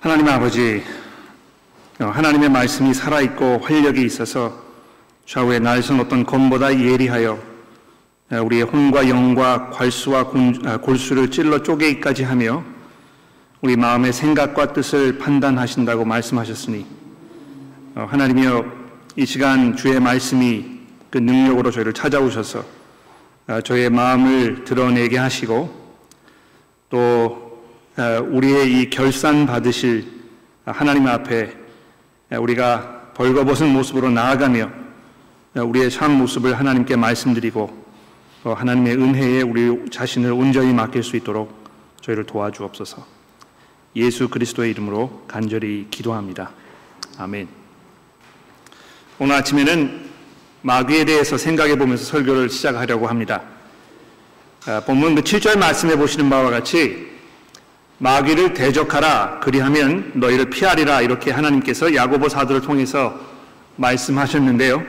하나님 아버지, 어, 하나님의 말씀이 살아있고 활력이 있어서 좌우의 날선 어떤 검보다 예리하여 어, 우리의 혼과 영과 괄수와 어, 골수를 찔러 쪼개기까지 하며 우리 마음의 생각과 뜻을 판단하신다고 말씀하셨으니 하나님이여 이 시간 주의 말씀이 그 능력으로 저희를 찾아오셔서 저의 마음을 드러내게 하시고 또 어, 우리의 이 결산 받으실 하나님 앞에 우리가 벌거벗은 모습으로 나아가며 우리의 참 모습을 하나님께 말씀드리고 하나님의 은혜에 우리 자신을 온전히 맡길 수 있도록 저희를 도와주옵소서. 예수 그리스도의 이름으로 간절히 기도합니다. 아멘. 오늘 아침에는 마귀에 대해서 생각해 보면서 설교를 시작하려고 합니다. 아, 본문 그 7절 말씀해 보시는 바와 같이 마귀를 대적하라 그리하면 너희를 피하리라 이렇게 하나님께서 야고보 사도를 통해서 말씀하셨는데요.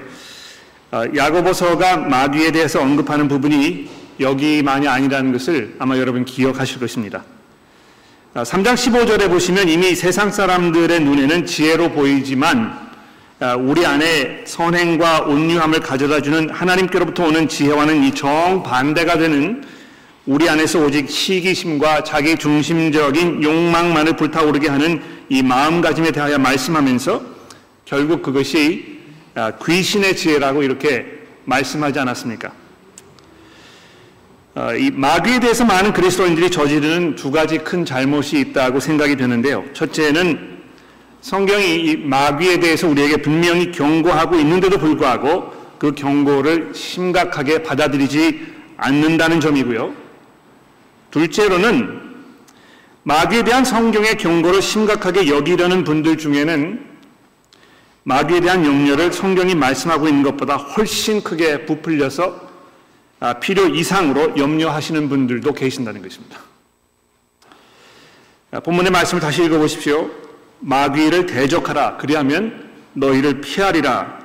어, 야고보서가 마귀에 대해서 언급하는 부분이 여기만이 아니라는 것을 아마 여러분 기억하실 것입니다. 3장 어, 15절에 보시면 이미 세상 사람들의 눈에는 지혜로 보이지만 어, 우리 안에 선행과 온유함을 가져다 주는 하나님께로부터 오는 지혜와는 이 정반대가 되는 우리 안에서 오직 시기심과 자기 중심적인 욕망만을 불타오르게 하는 이 마음가짐에 대하여 말씀하면서 결국 그것이 아, 귀신의 지혜라고 이렇게 말씀하지 않았습니까? 아, 이 마귀에 대해서 많은 그리스도인들이 저지르는 두 가지 큰 잘못이 있다고 생각이 되는데요. 첫째는 성경이 이 마귀에 대해서 우리에게 분명히 경고하고 있는데도 불구하고 그 경고를 심각하게 받아들이지 않는다는 점이고요. 둘째로는 마귀에 대한 성경의 경고를 심각하게 여기려는 분들 중에는 마귀에 대한 염려를 성경이 말씀하고 있는 것보다 훨씬 크게 부풀려서 아, 필요 이상으로 염려하시는 분들도 계신다는 것입니다. 아, 본문의 말씀을 다시 읽어보십시오. 마귀를 대적하라. 그리하면 너희를 피하리라.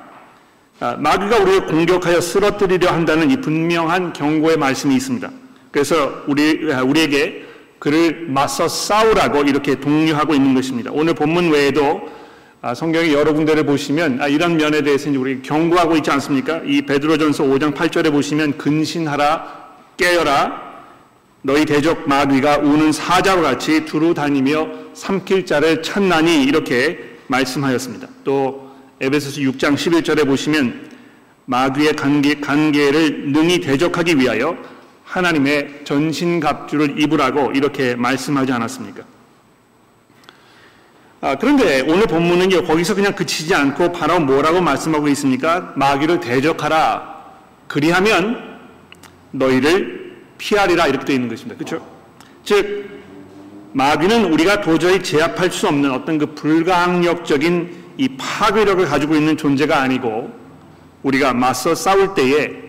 아, 마귀가 우리를 공격하여 쓰러뜨리려 한다는 이 분명한 경고의 말씀이 있습니다. 그래서 우리, 우리에게 그를 맞서 싸우라고 이렇게 독려하고 있는 것입니다. 오늘 본문 외에도 아, 성경의 여러 군데를 보시면 아, 이런 면에 대해서 우리 경고하고 있지 않습니까? 이 베드로전서 5장 8절에 보시면 근신하라 깨어라 너희 대적 마귀가 우는 사자와 같이 두루 다니며 삼킬 자를 찾나니 이렇게 말씀하였습니다. 또 에베소서 6장 11절에 보시면 마귀의 관계, 관계를 능히 대적하기 위하여 하나님의 전신갑주를 입으라고 이렇게 말씀하지 않았습니까? 아, 그런데 오늘 본문은 거기서 그냥 그치지 않고 바로 뭐라고 말씀하고 있습니까? 마귀를 대적하라. 그리하면 너희를 피하리라 이렇게 되어 있는 것입니다. 그렇죠? 즉 마귀는 우리가 도저히 제압할 수 없는 어떤 그 불가항력적인 이 파괴력을 가지고 있는 존재가 아니고 우리가 맞서 싸울 때에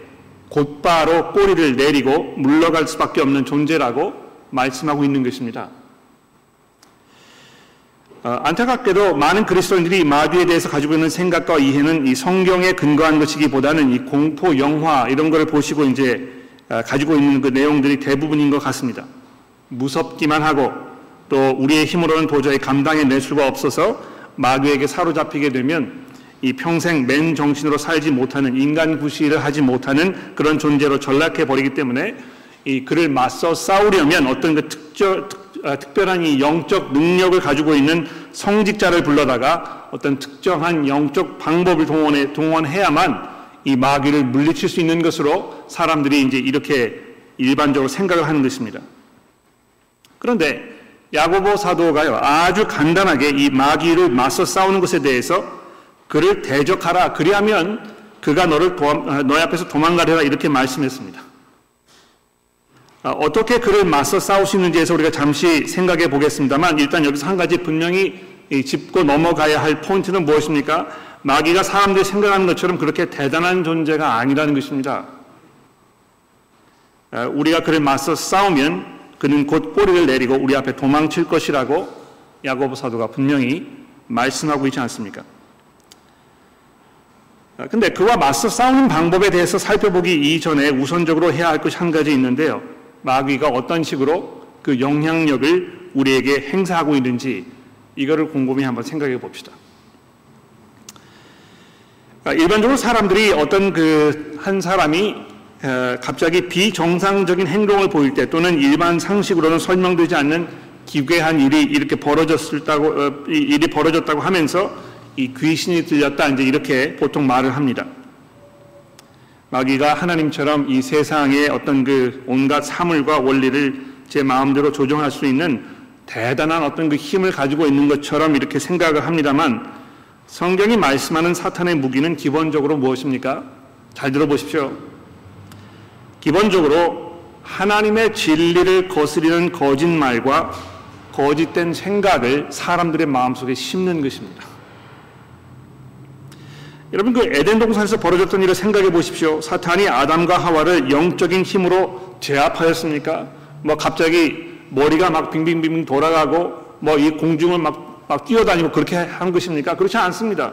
곧바로 꼬리를 내리고 물러갈 수밖에 없는 존재라고 말씀하고 있는 것입니다. 어, 안타깝게도 많은 그리스도인들이 마귀에 대해서 가지고 있는 생각과 이해는 이 성경에 근거한 것이기보다는 이 공포 영화 이런 걸 보시고 이제 어, 가지고 있는 그 내용들이 대부분인 것 같습니다. 무섭기만 하고 또 우리의 힘으로는 도저히 감당해 낼 수가 없어서 마귀에게 사로잡히게 되면 이 평생 맨 정신으로 살지 못하는 인간 구실을 하지 못하는 그런 존재로 전락해 버리기 때문에 이 그를 맞서 싸우려면 어떤 그 특저, 특, 아, 특별한 이 영적 능력을 가지고 있는 성직자를 불러다가 어떤 특정한 영적 방법을 동원해, 동원해야만 이 마귀를 물리칠 수 있는 것으로 사람들이 이제 이렇게 일반적으로 생각을 하는 것입니다. 그런데 야고보 사도가요 아주 간단하게 이 마귀를 맞서 싸우는 것에 대해서 그를 대적하라. 그리하면 그가 너를 도망, 아, 너희 앞에서 도망가리라 이렇게 말씀했습니다. 아, 어떻게 그를 맞서 싸우시는지에서 우리가 잠시 생각해 보겠습니다만 일단 여기서 한 가지 분명히 짚고 넘어가야 할 포인트는 무엇입니까? 마귀가 사람들이 생각하는 것처럼 그렇게 대단한 존재가 아니라는 것입니다. 아, 우리가 그를 맞서 싸우면 그는 곧 꼬리를 내리고 우리 앞에 도망칠 것이라고 야고보 사도가 분명히 말씀하고 있지 않습니까? 아, 근데 그와 맞서 싸우는 방법에 대해서 살펴보기 이전에 우선적으로 해야 할 것이 한 가지 있는데요. 마귀가 어떤 식으로 그 영향력을 우리에게 행사하고 있는지 이거를 곰곰이 한번 생각해 봅시다. 아, 일반적으로 사람들이 어떤 그 한 사람이 갑자기 비정상적인 행동을 보일 때 또는 일반 상식으로는 설명되지 않는 기괴한 일이 이렇게 벌어졌다고 어, 일이 벌어졌다고 하면서 이 귀신이 들렸다 이제 이렇게 보통 말을 합니다. 마귀가 하나님처럼 이 세상의 어떤 그 온갖 사물과 원리를 제 마음대로 조정할 수 있는 대단한 어떤 그 힘을 가지고 있는 것처럼 이렇게 생각을 합니다만 성경이 말씀하는 사탄의 무기는 기본적으로 무엇입니까? 잘 들어보십시오. 기본적으로 하나님의 진리를 거스리는 거짓말과 거짓된 생각을 사람들의 마음속에 심는 것입니다. 여러분 그 에덴 동산에서 벌어졌던 일을 생각해 보십시오. 사탄이 아담과 하와를 영적인 힘으로 제압하였습니까? 뭐 갑자기 머리가 막 빙빙빙 돌아가고 뭐 이 공중을 막, 막 뛰어다니고 그렇게 한 것입니까? 그렇지 않습니다.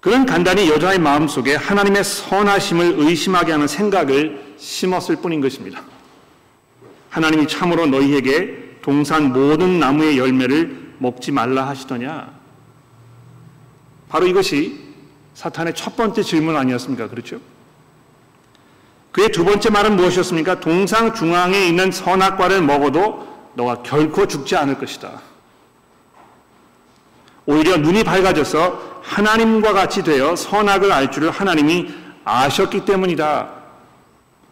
그는 간단히 여자의 마음속에 하나님의 선하심을 의심하게 하는 생각을 심었을 뿐인 것입니다. 하나님이 참으로 너희에게 동산 모든 나무의 열매를 먹지 말라 하시더냐? 바로 이것이 사탄의 첫 번째 질문 아니었습니까? 그렇죠? 그의 두 번째 말은 무엇이었습니까? 동상 중앙에 있는 선악과를 먹어도 너가 결코 죽지 않을 것이다. 오히려 눈이 밝아져서 하나님과 같이 되어 선악을 알 줄을 하나님이 아셨기 때문이다.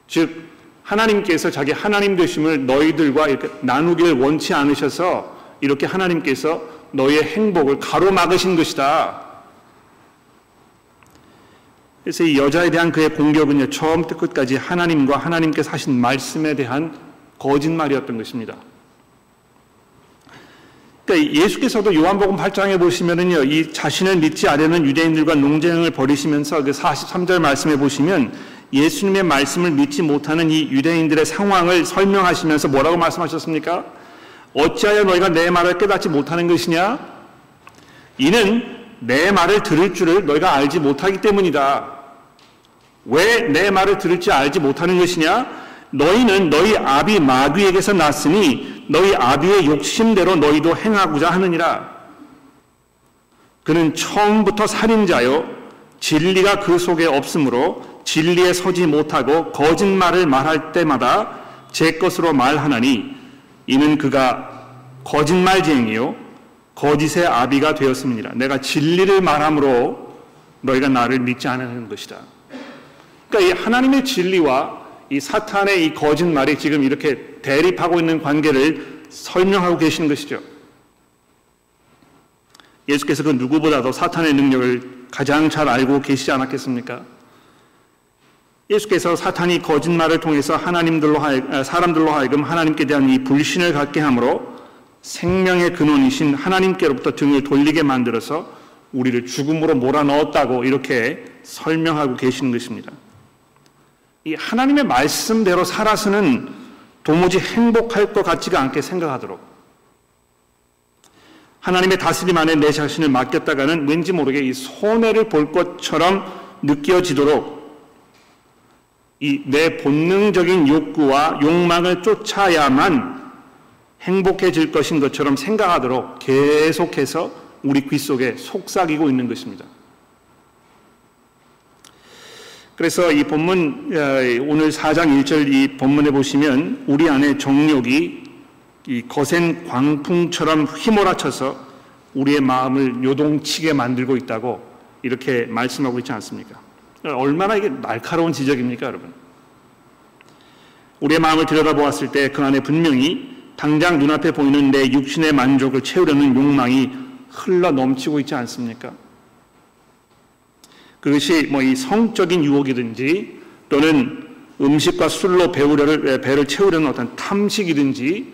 즉, 하나님께서 자기 하나님 되심을 너희들과 이렇게 나누기를 원치 않으셔서 이렇게 하나님께서 너희의 행복을 가로막으신 것이다. 그래서 이 여자에 대한 그의 공격은요, 처음부터 끝까지 하나님과 하나님께서 하신 말씀에 대한 거짓말이었던 것입니다. 그러니까 예수께서도 요한복음 8장에 보시면은요, 이 자신을 믿지 않는 유대인들과 농쟁을 벌이시면서 그 43절 말씀에 보시면 예수님의 말씀을 믿지 못하는 이 유대인들의 상황을 설명하시면서 뭐라고 말씀하셨습니까? 어찌하여 너희가 내 말을 깨닫지 못하는 것이냐? 이는 내 말을 들을 줄을 너희가 알지 못하기 때문이다. 왜 내 말을 들을지 알지 못하는 것이냐? 너희는 너희 아비 마귀에게서 났으니 너희 아비의 욕심대로 너희도 행하고자 하느니라. 그는 처음부터 살인자요 진리가 그 속에 없으므로 진리에 서지 못하고 거짓말을 말할 때마다 제 것으로 말하나니 이는 그가 거짓말쟁이요 거짓의 아비가 되었습니다. 내가 진리를 말함으로 너희가 나를 믿지 않는 것이다. 그러니까 이 하나님의 진리와 이 사탄의 이 거짓말이 지금 이렇게 대립하고 있는 관계를 설명하고 계시는 것이죠. 예수께서 그 누구보다도 사탄의 능력을 가장 잘 알고 계시지 않았겠습니까? 예수께서 사탄이 거짓말을 통해서 하나님들로 하여, 아, 사람들로 하여금 하나님께 대한 이 불신을 갖게 함으로 생명의 근원이신 하나님께로부터 등을 돌리게 만들어서 우리를 죽음으로 몰아넣었다고 이렇게 설명하고 계시는 것입니다. 이 하나님의 말씀대로 살아서는 도무지 행복할 것 같지가 않게 생각하도록 하나님의 다스림 안에 내 자신을 맡겼다가는 왠지 모르게 이 손해를 볼 것처럼 느껴지도록 이 내 본능적인 욕구와 욕망을 쫓아야만 행복해질 것인 것처럼 생각하도록 계속해서 우리 귀 속에 속삭이고 있는 것입니다. 그래서 이 본문 오늘 4장 1절 이 본문에 보시면 우리 안에 정욕이 이 거센 광풍처럼 휘몰아쳐서 우리의 마음을 요동치게 만들고 있다고 이렇게 말씀하고 있지 않습니까? 얼마나 이게 날카로운 지적입니까, 여러분? 우리의 마음을 들여다보았을 때 그 안에 분명히 당장 눈앞에 보이는 내 육신의 만족을 채우려는 욕망이 흘러 넘치고 있지 않습니까? 그것이 뭐 이 성적인 유혹이든지 또는 음식과 술로 배우려를, 배를 채우려는 어떤 탐식이든지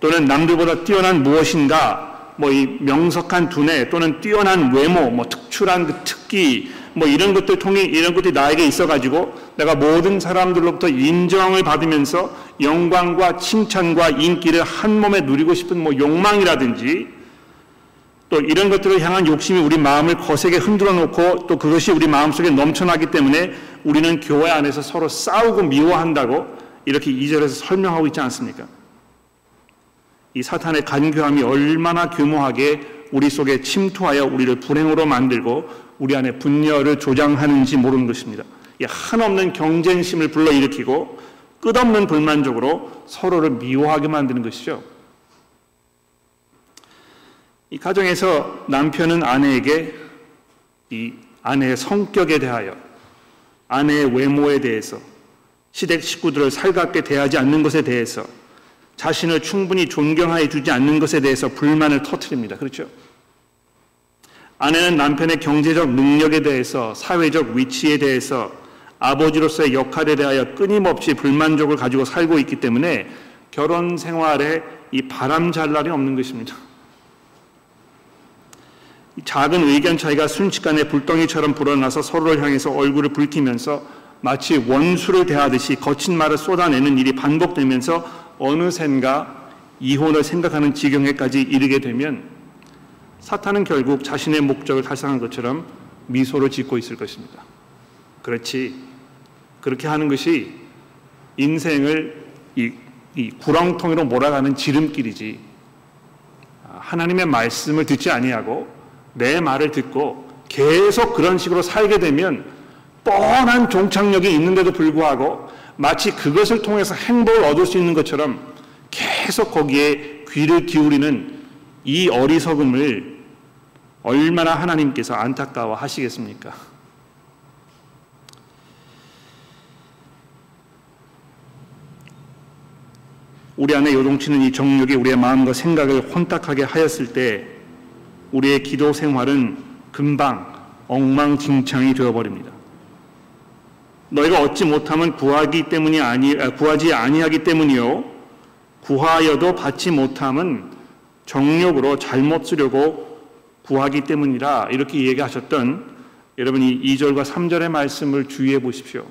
또는 남들보다 뛰어난 무엇인가 뭐 이 명석한 두뇌 또는 뛰어난 외모 뭐 특출한 그 특기 뭐 이런 것들 통해 이런 것들이 나에게 있어가지고 내가 모든 사람들로부터 인정을 받으면서 영광과 칭찬과 인기를 한 몸에 누리고 싶은 뭐 욕망이라든지 또 이런 것들을 향한 욕심이 우리 마음을 거세게 흔들어 놓고 또 그것이 우리 마음속에 넘쳐나기 때문에 우리는 교회 안에서 서로 싸우고 미워한다고 이렇게 이절에서 설명하고 있지 않습니까? 이 사탄의 간교함이 얼마나 규모하게 우리 속에 침투하여 우리를 불행으로 만들고 우리 안에 분열을 조장하는지 모르는 것입니다. 이 한없는 경쟁심을 불러일으키고 끝없는 불만족으로 서로를 미워하게 만드는 것이죠. 이 가정에서 남편은 아내에게 이 아내의 성격에 대하여 아내의 외모에 대해서 시댁 식구들을 살갑게 대하지 않는 것에 대해서 자신을 충분히 존경하여 주지 않는 것에 대해서 불만을 터뜨립니다. 그렇죠? 아내는 남편의 경제적 능력에 대해서 사회적 위치에 대해서 아버지로서의 역할에 대하여 끊임없이 불만족을 가지고 살고 있기 때문에 결혼 생활에 이 바람 잘 날이 없는 것입니다. 작은 의견 차이가 순식간에 불덩이처럼 불어나서 서로를 향해서 얼굴을 붉히면서 마치 원수를 대하듯이 거친 말을 쏟아내는 일이 반복되면서 어느샌가 이혼을 생각하는 지경에까지 이르게 되면 사탄은 결국 자신의 목적을 달성한 것처럼 미소를 짓고 있을 것입니다. 그렇지. 그렇게 하는 것이 인생을 이, 이 구렁텅이로 몰아가는 지름길이지. 하나님의 말씀을 듣지 아니하고 내 말을 듣고 계속 그런 식으로 살게 되면 뻔한 종착역이 있는데도 불구하고 마치 그것을 통해서 행복을 얻을 수 있는 것처럼 계속 거기에 귀를 기울이는 이 어리석음을 얼마나 하나님께서 안타까워 하시겠습니까? 우리 안에 요동치는 이 정욕이 우리의 마음과 생각을 혼탁하게 하였을 때 우리의 기도 생활은 금방 엉망진창이 되어버립니다. 너희가 얻지 못하면 구하기 때문이 아니 아, 구하지 아니하기 때문이요 구하여도 받지 못함은 정욕으로 잘못 쓰려고 구하기 때문이라 이렇게 얘기하셨던 여러분이 2절과 3절의 말씀을 주의해 보십시오.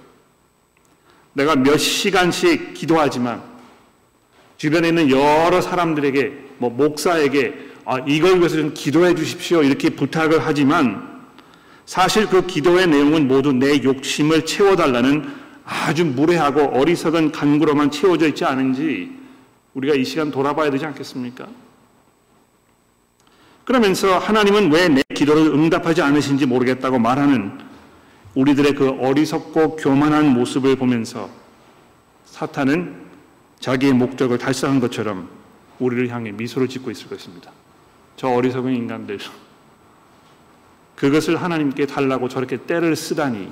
내가 몇 시간씩 기도하지만 주변에 있는 여러 사람들에게 뭐 목사에게 아, 이걸 위해서 좀 기도해 주십시오 이렇게 부탁을 하지만 사실 그 기도의 내용은 모두 내 욕심을 채워달라는 아주 무례하고 어리석은 간구로만 채워져 있지 않은지 우리가 이 시간 돌아봐야 되지 않겠습니까? 그러면서 하나님은 왜 내 기도를 응답하지 않으신지 모르겠다고 말하는 우리들의 그 어리석고 교만한 모습을 보면서 사탄은 자기의 목적을 달성한 것처럼 우리를 향해 미소를 짓고 있을 것입니다. 저 어리석은 인간들. 그것을 하나님께 달라고 저렇게 때를 쓰다니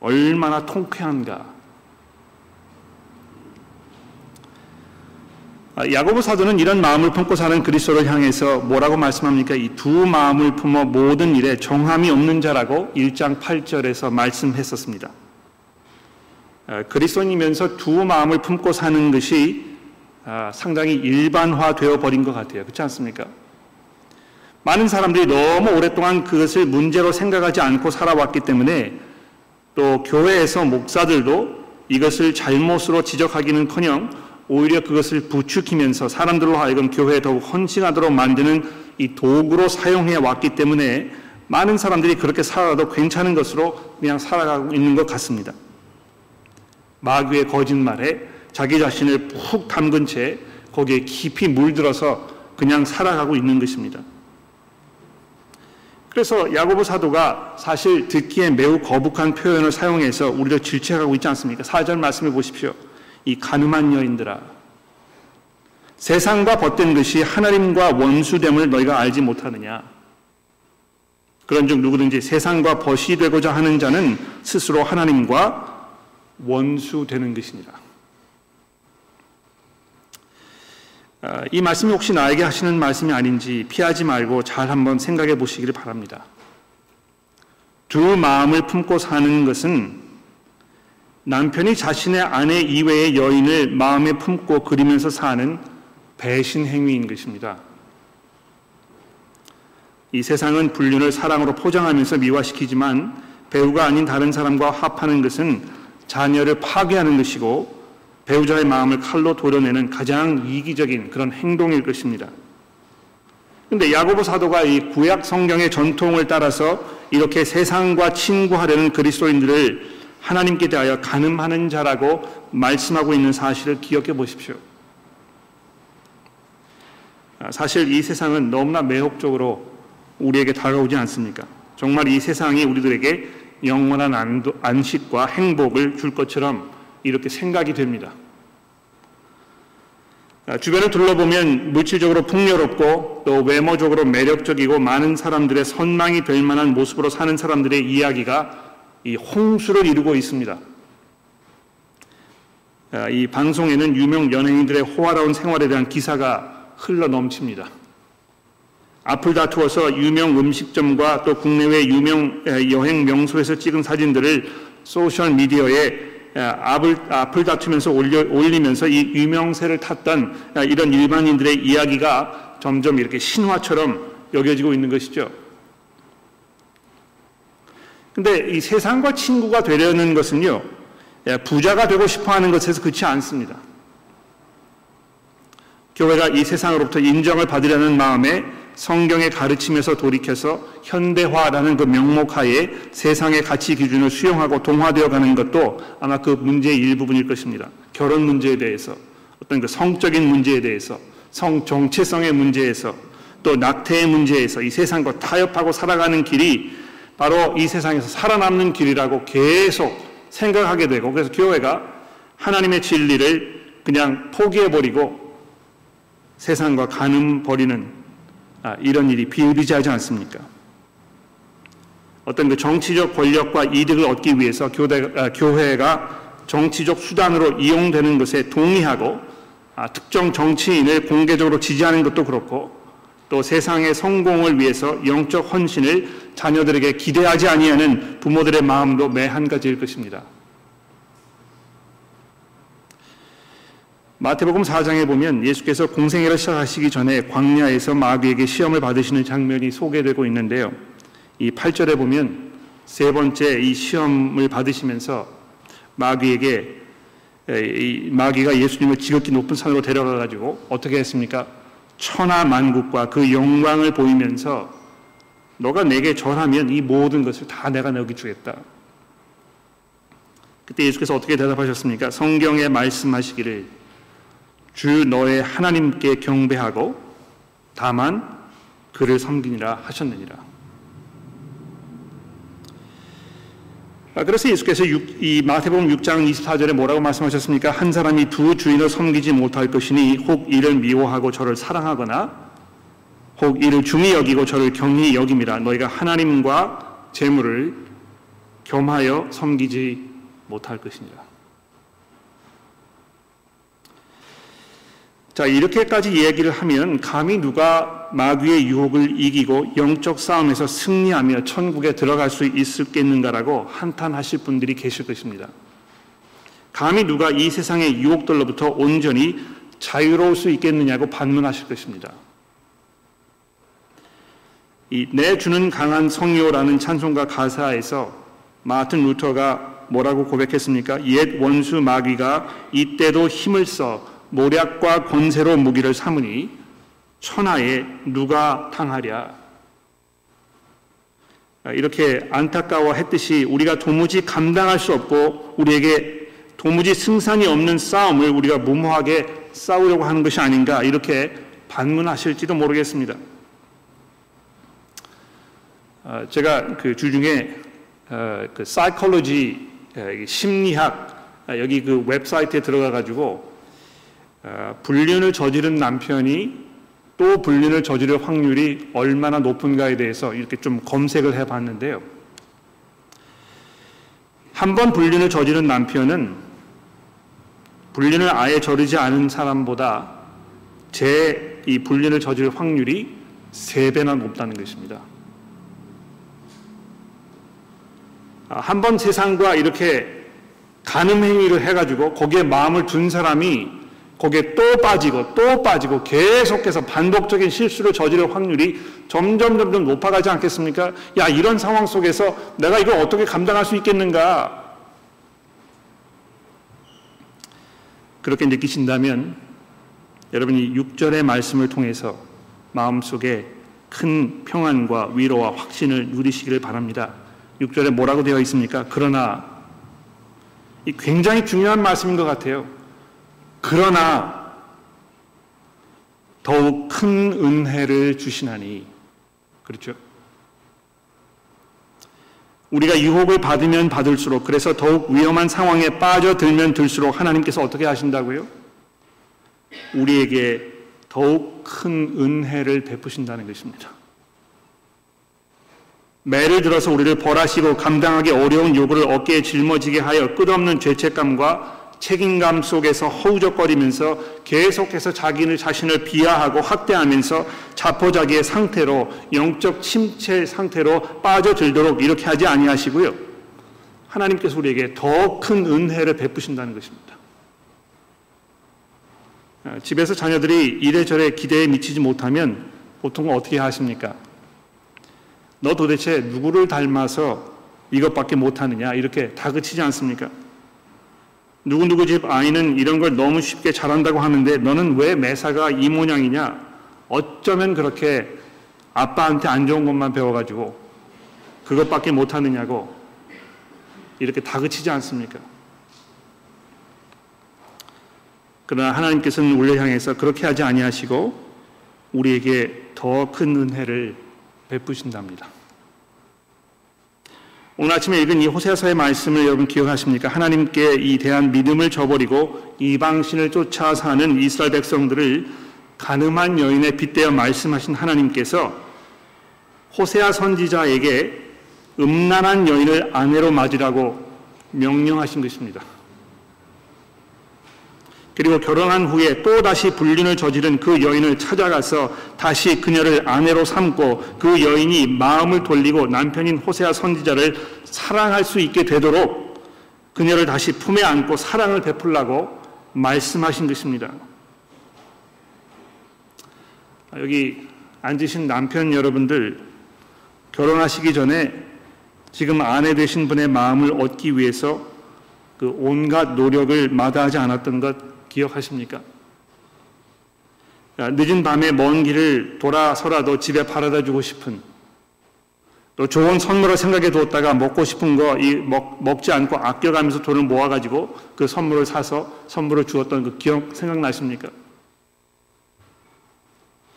얼마나 통쾌한가. 아, 야고보 사도는 이런 마음을 품고 사는 그리스도를 향해서 뭐라고 말씀합니까? 이 두 마음을 품어 모든 일에 정함이 없는 자라고 1장 8절에서 말씀했었습니다. 아, 그리스도이면서 두 마음을 품고 사는 것이 아, 상당히 일반화되어 버린 것 같아요. 그렇지 않습니까? 많은 사람들이 너무 오랫동안 그것을 문제로 생각하지 않고 살아왔기 때문에 또 교회에서 목사들도 이것을 잘못으로 지적하기는 커녕 오히려 그것을 부추기면서 사람들로 하여금 교회에 더욱 헌신하도록 만드는 이 도구로 사용해 왔기 때문에 많은 사람들이 그렇게 살아도 괜찮은 것으로 그냥 살아가고 있는 것 같습니다. 마귀의 거짓말에 자기 자신을 푹 담근 채 거기에 깊이 물들어서 그냥 살아가고 있는 것입니다. 그래서 야고보 사도가 사실 듣기에 매우 거북한 표현을 사용해서 우리를 질책하고 있지 않습니까? 4절 말씀해 보십시오. 이 가늠한 여인들아. 세상과 벗된 것이 하나님과 원수됨을 너희가 알지 못하느냐. 그런즉 누구든지 세상과 벗이 되고자 하는 자는 스스로 하나님과 원수되는 것이니라. 아, 이 말씀이 혹시 나에게 하시는 말씀이 아닌지 피하지 말고 잘 한번 생각해 보시기를 바랍니다. 두 마음을 품고 사는 것은 남편이 자신의 아내 이외의 여인을 마음에 품고 그리면서 사는 배신 행위인 것입니다. 이 세상은 불륜을 사랑으로 포장하면서 미화시키지만 배우가 아닌 다른 사람과 합하는 것은 자녀를 파괴하는 것이고 배우자의 마음을 칼로 도려내는 가장 이기적인 그런 행동일 것입니다. 근데 야고보 사도가 이 구약 성경의 전통을 따라서 이렇게 세상과 친구하려는 그리스도인들을 하나님께 대하여 가늠하는 자라고 말씀하고 있는 사실을 기억해 보십시오. 아, 사실 이 세상은 너무나 매혹적으로 우리에게 다가오지 않습니까? 정말 이 세상이 우리들에게 영원한 안식과 행복을 줄 것처럼 이렇게 생각이 됩니다. 아, 주변을 둘러보면 물질적으로 풍요롭고 또 외모적으로 매력적이고 많은 사람들의 선망이 될 만한 모습으로 사는 사람들의 이야기가 이 홍수를 이루고 있습니다. 아, 이 방송에는 유명 연예인들의 호화로운 생활에 대한 기사가 흘러 넘칩니다. 앞을 다투어서 유명 음식점과 또 국내외 유명 여행 명소에서 찍은 사진들을 소셜 미디어에 앞을, 앞을 다투면서 올려, 올리면서 이 유명세를 탔던 이런 일반인들의 이야기가 점점 이렇게 신화처럼 여겨지고 있는 것이죠. 근데 이 세상과 친구가 되려는 것은요, 부자가 되고 싶어 하는 것에서 그치 않습니다. 교회가 이 세상으로부터 인정을 받으려는 마음에 성경의 가르침에서 돌이켜서 현대화라는 그 명목하에 세상의 가치 기준을 수용하고 동화되어 가는 것도 아마 그 문제의 일부분일 것입니다. 결혼 문제에 대해서, 어떤 그 성적인 문제에 대해서, 성 정체성의 문제에서, 또 낙태의 문제에서 이 세상과 타협하고 살아가는 길이 바로 이 세상에서 살아남는 길이라고 계속 생각하게 되고 그래서 교회가 하나님의 진리를 그냥 포기해버리고 세상과 가늠 버리는 아, 이런 일이 비일비재하지 않습니까? 어떤 그 정치적 권력과 이득을 얻기 위해서 교대, 아, 교회가 정치적 수단으로 이용되는 것에 동의하고 아, 특정 정치인을 공개적으로 지지하는 것도 그렇고 또 세상의 성공을 위해서 영적 헌신을 자녀들에게 기대하지 아니하는 부모들의 마음도 매 한 가지일 것입니다. 마태복음 4장에 보면 예수께서 공생애를 시작하시기 전에 광야에서 마귀에게 시험을 받으시는 장면이 소개되고 있는데요. 이 8절에 보면 세 번째 이 시험을 받으시면서 마귀에게 이 마귀가 예수님을 지극히 높은 산으로 데려가 가지고 어떻게 했습니까? 천하 만국과 그 영광을 보이면서 너가 내게 절하면 이 모든 것을 다 내가 너에게 주겠다. 그때 예수께서 어떻게 대답하셨습니까? 성경에 말씀하시기를 주 너의 하나님께 경배하고 다만 그를 섬기니라 하셨느니라. 아, 그래서 예수께서 6, 이 마태복음 6장 24절에 뭐라고 말씀하셨습니까? 한 사람이 두 주인을 섬기지 못할 것이니 혹 이를 미워하고 저를 사랑하거나 혹 이를 중히 여기고 저를 경히 여김이라 너희가 하나님과 재물을 겸하여 섬기지 못할 것이니라. 자, 이렇게까지 이야기를 하면 감히 누가 마귀의 유혹을 이기고 영적 싸움에서 승리하며 천국에 들어갈 수 있겠는가라고 한탄하실 분들이 계실 것입니다. 감히 누가 이 세상의 유혹들로부터 온전히 자유로울 수 있겠느냐고 반문하실 것입니다. 이 내 주는 강한 성요라는 찬송가 가사에서 마틴 루터가 뭐라고 고백했습니까? 옛 원수 마귀가 이때도 힘을 써 모략과 권세로 무기를 삼으니 천하에 누가 당하랴. 이렇게 안타까워했듯이 우리가 도무지 감당할 수 없고 우리에게 도무지 승산이 없는 싸움을 우리가 무모하게 싸우려고 하는 것이 아닌가 이렇게 반문하실지도 모르겠습니다. 어, 제가 그 주중에 어, 그 사이콜로지 심리학 여기 그 웹사이트에 들어가 가지고 어, 불륜을 저지른 남편이 또 불륜을 저지를 확률이 얼마나 높은가에 대해서 이렇게 좀 검색을 해 봤는데요. 한 번 불륜을 저지른 남편은 불륜을 아예 저리지 않은 사람보다 제 이 불륜을 저지를 확률이 세 배나 높다는 것입니다. 아, 한번 세상과 이렇게 가늠 행위를 해가지고 거기에 마음을 둔 사람이 거기에 또 빠지고 또 빠지고 계속해서 반복적인 실수를 저지를 확률이 점점 점점 높아가지 않겠습니까? 야 이런 상황 속에서 내가 이걸 어떻게 감당할 수 있겠는가? 그렇게 느끼신다면 여러분이 6절의 말씀을 통해서 마음속에 큰 평안과 위로와 확신을 누리시기를 바랍니다. 6절에 뭐라고 되어 있습니까? 그러나 이 굉장히 중요한 말씀인 것 같아요. 그러나 더욱 큰 은혜를 주시나니 그렇죠? 우리가 유혹을 받으면 받을수록 그래서 더욱 위험한 상황에 빠져들면 들수록 하나님께서 어떻게 하신다고요? 우리에게 더욱 큰 은혜를 베푸신다는 것입니다. 매를 들어서 우리를 벌하시고 감당하기 어려운 요구를 어깨에 짊어지게 하여 끝없는 죄책감과 책임감 속에서 허우적거리면서 계속해서 자기를 자신을 비하하고 학대하면서 자포자기의 상태로 영적 침체 상태로 빠져들도록 이렇게 하지 아니하시고요. 하나님께서 우리에게 더 큰 은혜를 베푸신다는 것입니다. 아, 집에서 자녀들이 이래저래 기대에 미치지 못하면 보통 어떻게 하십니까? 너 도대체 누구를 닮아서 이것밖에 못하느냐 이렇게 다그치지 않습니까? 누구누구 집 아이는 이런 걸 너무 쉽게 잘한다고 하는데 너는 왜 매사가 이 모양이냐? 어쩌면 그렇게 아빠한테 안 좋은 것만 배워가지고 그것밖에 못하느냐고 이렇게 다그치지 않습니까? 그러나 하나님께서는 우리를 향해서 그렇게 하지 아니하시고 우리에게 더 큰 은혜를 베푸신답니다. 오늘 아침에 읽은 이 호세아서의 말씀을 여러분 기억하십니까? 하나님께 이 대한 믿음을 저버리고 이방신을 쫓아 사는 이스라엘 백성들을 가늠한 여인에 빗대어 말씀하신 하나님께서 호세아 선지자에게 음란한 여인을 아내로 맞으라고 명령하신 것입니다. 그리고 결혼한 후에 또 다시 불륜을 저지른 그 여인을 찾아가서 다시 그녀를 아내로 삼고 그 여인이 마음을 돌리고 남편인 호세아 선지자를 사랑할 수 있게 되도록 그녀를 다시 품에 안고 사랑을 베풀라고 말씀하신 것입니다. 여기 앉으신 남편 여러분들 결혼하시기 전에 지금 아내 되신 분의 마음을 얻기 위해서 그 온갖 노력을 마다하지 않았던 것 기억하십니까? 늦은 밤에 먼 길을 돌아서라도 집에 바라다 주고 싶은 또 좋은 선물을 생각해 두었다가 먹고 싶은 거 먹, 먹지 않고 아껴가면서 돈을 모아가지고 그 선물을 사서 선물을 주었던 그 기억 생각나십니까?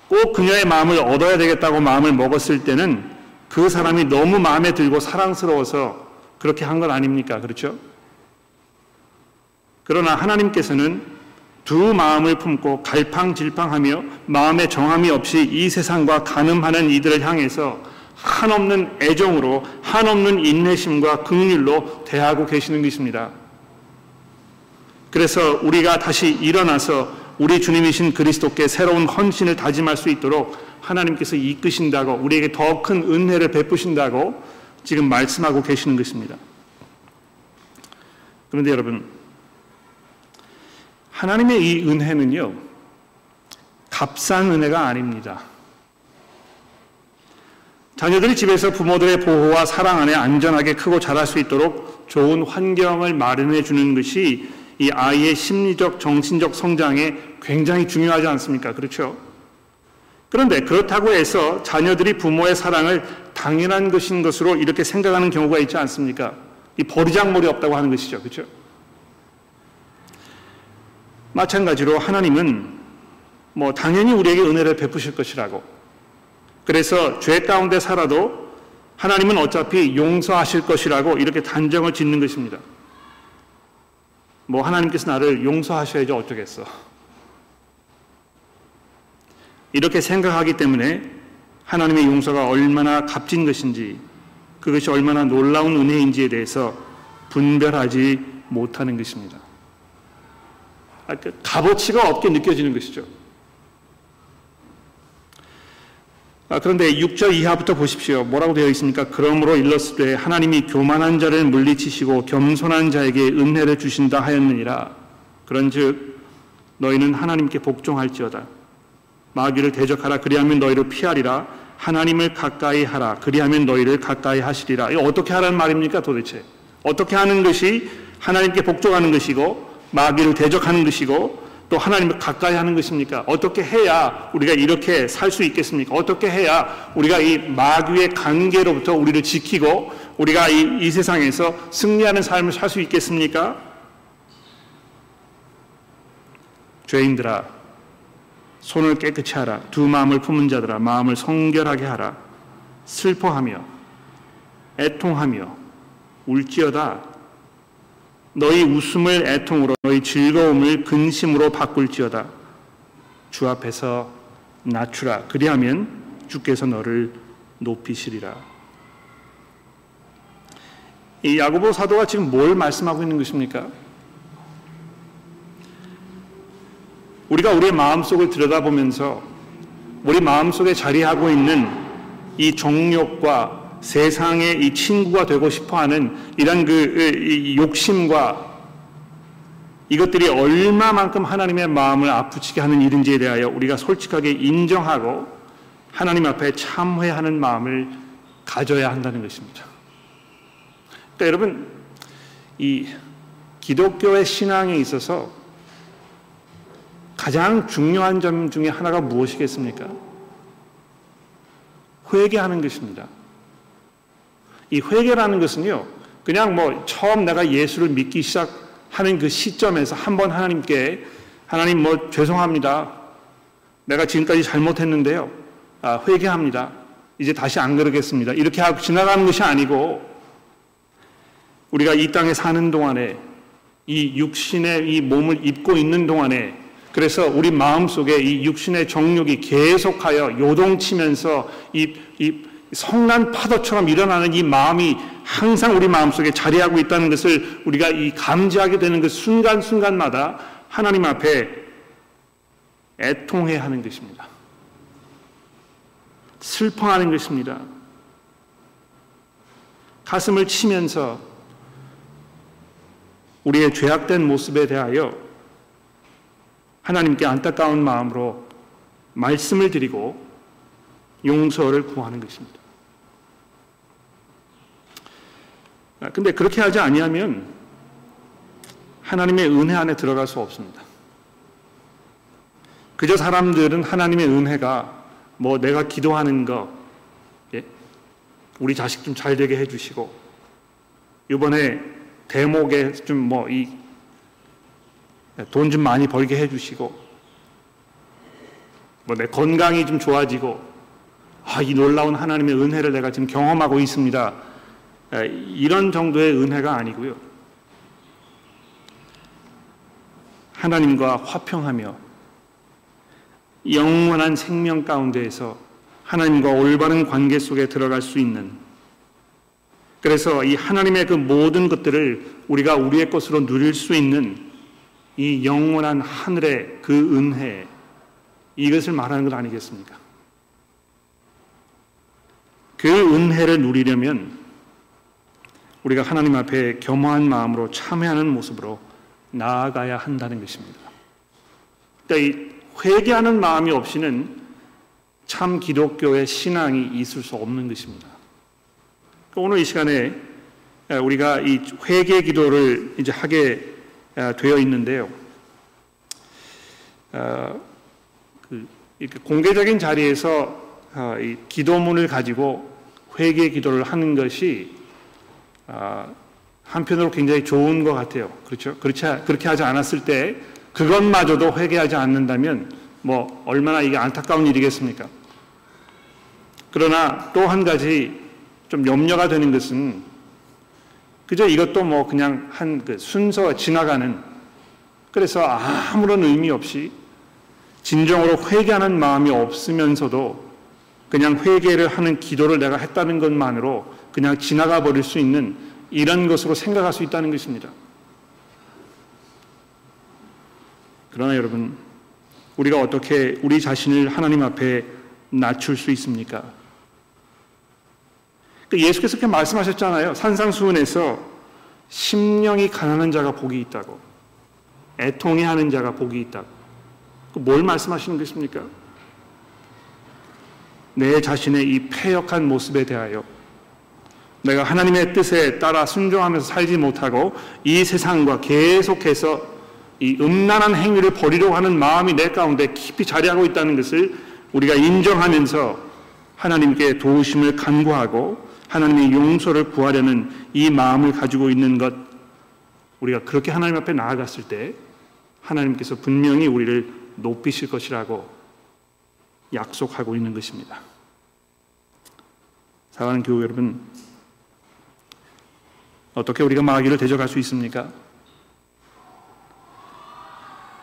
꼭 그녀의 마음을 얻어야 되겠다고 마음을 먹었을 때는 그 사람이 너무 마음에 들고 사랑스러워서 그렇게 한 건 아닙니까? 그렇죠? 그러나 하나님께서는 두 마음을 품고 갈팡질팡하며 마음의 정함이 없이 이 세상과 가늠하는 이들을 향해서 한없는 애정으로 한없는 인내심과 긍휼로 대하고 계시는 것입니다. 그래서 우리가 다시 일어나서 우리 주님이신 그리스도께 새로운 헌신을 다짐할 수 있도록 하나님께서 이끄신다고 우리에게 더 큰 은혜를 베푸신다고 지금 말씀하고 계시는 것입니다. 그런데 여러분 하나님의 이 은혜는요, 값싼 은혜가 아닙니다. 자녀들이 집에서 부모들의 보호와 사랑 안에 안전하게 크고 자랄 수 있도록 좋은 환경을 마련해 주는 것이 이 아이의 심리적, 정신적 성장에 굉장히 중요하지 않습니까? 그렇죠? 그런데 그렇다고 해서 자녀들이 부모의 사랑을 당연한 것인 것으로 이렇게 생각하는 경우가 있지 않습니까? 이 버리장머리 없다고 하는 것이죠. 그렇죠? 마찬가지로 하나님은 뭐 당연히 우리에게 은혜를 베푸실 것이라고 그래서 죄 가운데 살아도 하나님은 어차피 용서하실 것이라고 이렇게 단정을 짓는 것입니다. 뭐 하나님께서 나를 용서하셔야지 어쩌겠어. 이렇게 생각하기 때문에 하나님의 용서가 얼마나 값진 것인지 그것이 얼마나 놀라운 은혜인지에 대해서 분별하지 못하는 것입니다. 아, 그 값어치가 없게 느껴지는 것이죠. 아, 그런데 6절 이하부터 보십시오. 뭐라고 되어 있습니까? 그러므로 일렀을 하나님이 교만한 자를 물리치시고 겸손한 자에게 은혜를 주신다 하였느니라. 그런즉 너희는 하나님께 복종할지어다. 마귀를 대적하라. 그리하면 너희를 피하리라. 하나님을 가까이 하라. 그리하면 너희를 가까이 하시리라. 이거 어떻게 하라는 말입니까 도대체? 어떻게 하는 것이 하나님께 복종하는 것이고 마귀를 대적하는 것이고 또 하나님을 가까이 하는 것입니까? 어떻게 해야 우리가 이렇게 살 수 있겠습니까? 어떻게 해야 우리가 이 마귀의 관계로부터 우리를 지키고 우리가 이, 이 세상에서 승리하는 삶을 살 수 있겠습니까? 죄인들아, 손을 깨끗이 하라. 두 마음을 품은 자들아 마음을 성결하게 하라. 슬퍼하며 애통하며 울지어다. 너희 웃음을 애통으로 너희 즐거움을 근심으로 바꿀지어다. 주 앞에서 낮추라. 그리하면 주께서 너를 높이시리라. 이 야고보 사도가 지금 뭘 말씀하고 있는 것입니까? 우리가 우리의 마음속을 들여다보면서 우리 마음속에 자리하고 있는 이 정욕과 세상의 이 친구가 되고 싶어 하는 이런 그 욕심과 이것들이 얼마만큼 하나님의 마음을 아프치게 하는 일인지에 대하여 우리가 솔직하게 인정하고 하나님 앞에 참회하는 마음을 가져야 한다는 것입니다. 그러니까 여러분, 이 기독교의 신앙에 있어서 가장 중요한 점 중에 하나가 무엇이겠습니까? 회개하는 것입니다. 이 회개라는 것은요, 그냥 뭐 처음 내가 예수를 믿기 시작 하는 그 시점에서 한번 하나님께 하나님 뭐 죄송합니다. 내가 지금까지 잘못했는데요. 아, 회개합니다. 이제 다시 안 그러겠습니다. 이렇게 하고 지나가는 것이 아니고 우리가 이 땅에 사는 동안에 이 육신의 이 몸을 입고 있는 동안에 그래서 우리 마음 속에 이 육신의 정욕이 계속하여 요동치면서 이, 이 성난 파도처럼 일어나는 이 마음이 항상 우리 마음속에 자리하고 있다는 것을 우리가 이 감지하게 되는 그 순간순간마다 하나님 앞에 애통해 하는 것입니다. 슬퍼하는 것입니다. 가슴을 치면서 우리의 죄악된 모습에 대하여 하나님께 안타까운 마음으로 말씀을 드리고 용서를 구하는 것입니다. 아, 근데 그렇게 하지 아니하면 하나님의 은혜 안에 들어갈 수 없습니다. 그저 사람들은 하나님의 은혜가 뭐 내가 기도하는 거, 예? 우리 자식 좀 잘 되게 해주시고, 이번에 대목에 좀 뭐 이 돈 좀 많이 벌게 해주시고, 뭐 내 건강이 좀 좋아지고, 아, 이 놀라운 하나님의 은혜를 내가 지금 경험하고 있습니다. 이런 정도의 은혜가 아니고요. 하나님과 화평하며 영원한 생명 가운데에서 하나님과 올바른 관계 속에 들어갈 수 있는 그래서 이 하나님의 그 모든 것들을 우리가 우리의 것으로 누릴 수 있는 이 영원한 하늘의 그 은혜 이것을 말하는 것 아니겠습니까? 그 은혜를 누리려면 우리가 하나님 앞에 겸허한 마음으로 참회하는 모습으로 나아가야 한다는 것입니다. 그러니까 이 회개하는 마음이 없이는 참 기독교의 신앙이 있을 수 없는 것입니다. 그러니까 오늘 이 시간에 우리가 이 회개 기도를 이제 하게 되어 있는데요. 어, 그 공개적인 자리에서 어, 기도문을 가지고 회개 기도를 하는 것이 아, 한편으로 굉장히 좋은 것 같아요. 그렇죠? 그렇지, 그렇게 하지 않았을 때 그것마저도 회개하지 않는다면 뭐 얼마나 이게 안타까운 일이겠습니까? 그러나 또 한 가지 좀 염려가 되는 것은 그저 이것도 뭐 그냥 한 그 순서 지나가는 그래서 아무런 의미 없이 진정으로 회개하는 마음이 없으면서도 그냥 회개를 하는 기도를 내가 했다는 것만으로 그냥 지나가 버릴 수 있는 이런 것으로 생각할 수 있다는 것입니다. 그러나 여러분, 우리가 어떻게 우리 자신을 하나님 앞에 낮출 수 있습니까? 그 예수께서 그렇게 말씀하셨잖아요. 산상수훈에서 심령이 가난한 자가 복이 있다고, 애통해 하는 자가 복이 있다고. 그뭘 말씀하시는 것입니까? 내 자신의 이 패역한 모습에 대하여 내가 하나님의 뜻에 따라 순종하면서 살지 못하고 이 세상과 계속해서 이 음란한 행위를 버리려고 하는 마음이 내 가운데 깊이 자리하고 있다는 것을 우리가 인정하면서 하나님께 도우심을 간구하고 하나님의 용서를 구하려는 이 마음을 가지고 있는 것 우리가 그렇게 하나님 앞에 나아갔을 때 하나님께서 분명히 우리를 높이실 것이라고 약속하고 있는 것입니다. 사랑하는 교회 여러분, 어떻게 우리가 마귀를 대적할 수 있습니까?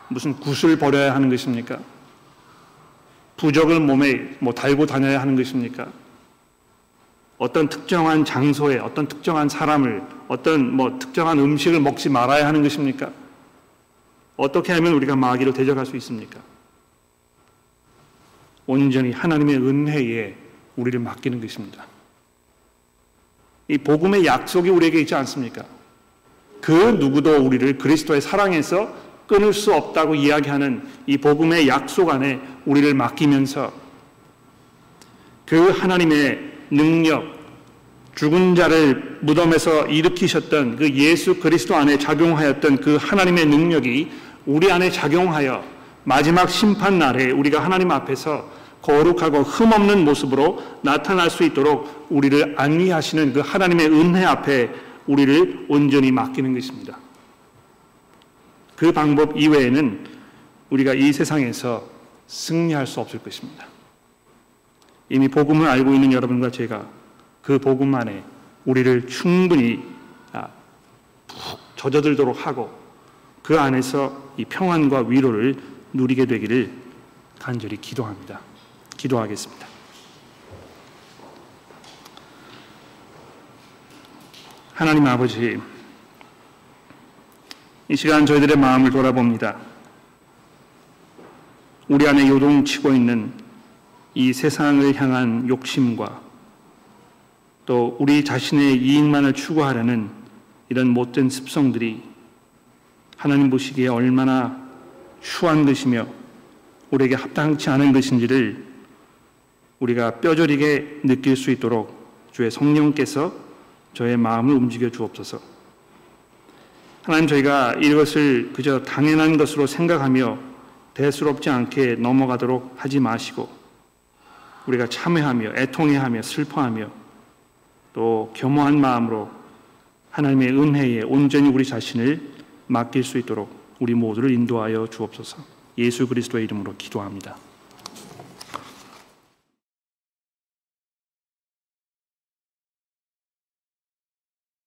무슨 굿을 버려야 하는 것입니까? 부적을 몸에 뭐 달고 다녀야 하는 것입니까? 어떤 특정한 장소에 어떤 특정한 사람을 어떤 뭐 특정한 음식을 먹지 말아야 하는 것입니까? 어떻게 하면 우리가 마귀를 대적할 수 있습니까? 온전히 하나님의 은혜에 우리를 맡기는 것입니다. 이 복음의 약속이 우리에게 있지 않습니까? 그 누구도 우리를 그리스도의 사랑에서 끊을 수 없다고 이야기하는 이 복음의 약속 안에 우리를 맡기면서 그 하나님의 능력, 죽은 자를 무덤에서 일으키셨던 그 예수 그리스도 안에 작용하였던 그 하나님의 능력이 우리 안에 작용하여 마지막 심판 날에 우리가 하나님 앞에서 거룩하고 흠없는 모습으로 나타날 수 있도록 우리를 안위하시는 그 하나님의 은혜 앞에 우리를 온전히 맡기는 것입니다. 그 방법 이외에는 우리가 이 세상에서 승리할 수 없을 것입니다. 이미 복음을 알고 있는 여러분과 제가 그 복음 안에 우리를 충분히 아, 젖어들도록 하고 그 안에서 이 평안과 위로를 누리게 되기를 간절히 기도합니다. 기도하겠습니다. 하나님 아버지, 이 시간 저희들의 마음을 돌아봅니다. 우리 안에 요동치고 있는 이 세상을 향한 욕심과 또 우리 자신의 이익만을 추구하려는 이런 못된 습성들이 하나님 보시기에 얼마나 추한 것이며 우리에게 합당치 않은 것인지를 우리가 뼈저리게 느낄 수 있도록 주의 성령께서 저의 마음을 움직여 주옵소서. 하나님 저희가 이것을 그저 당연한 것으로 생각하며 대수롭지 않게 넘어가도록 하지 마시고 우리가 참회하며 애통해하며 슬퍼하며 또 겸허한 마음으로 하나님의 은혜에 온전히 우리 자신을 맡길 수 있도록 우리 모두를 인도하여 주옵소서. 예수 그리스도의 이름으로 기도합니다.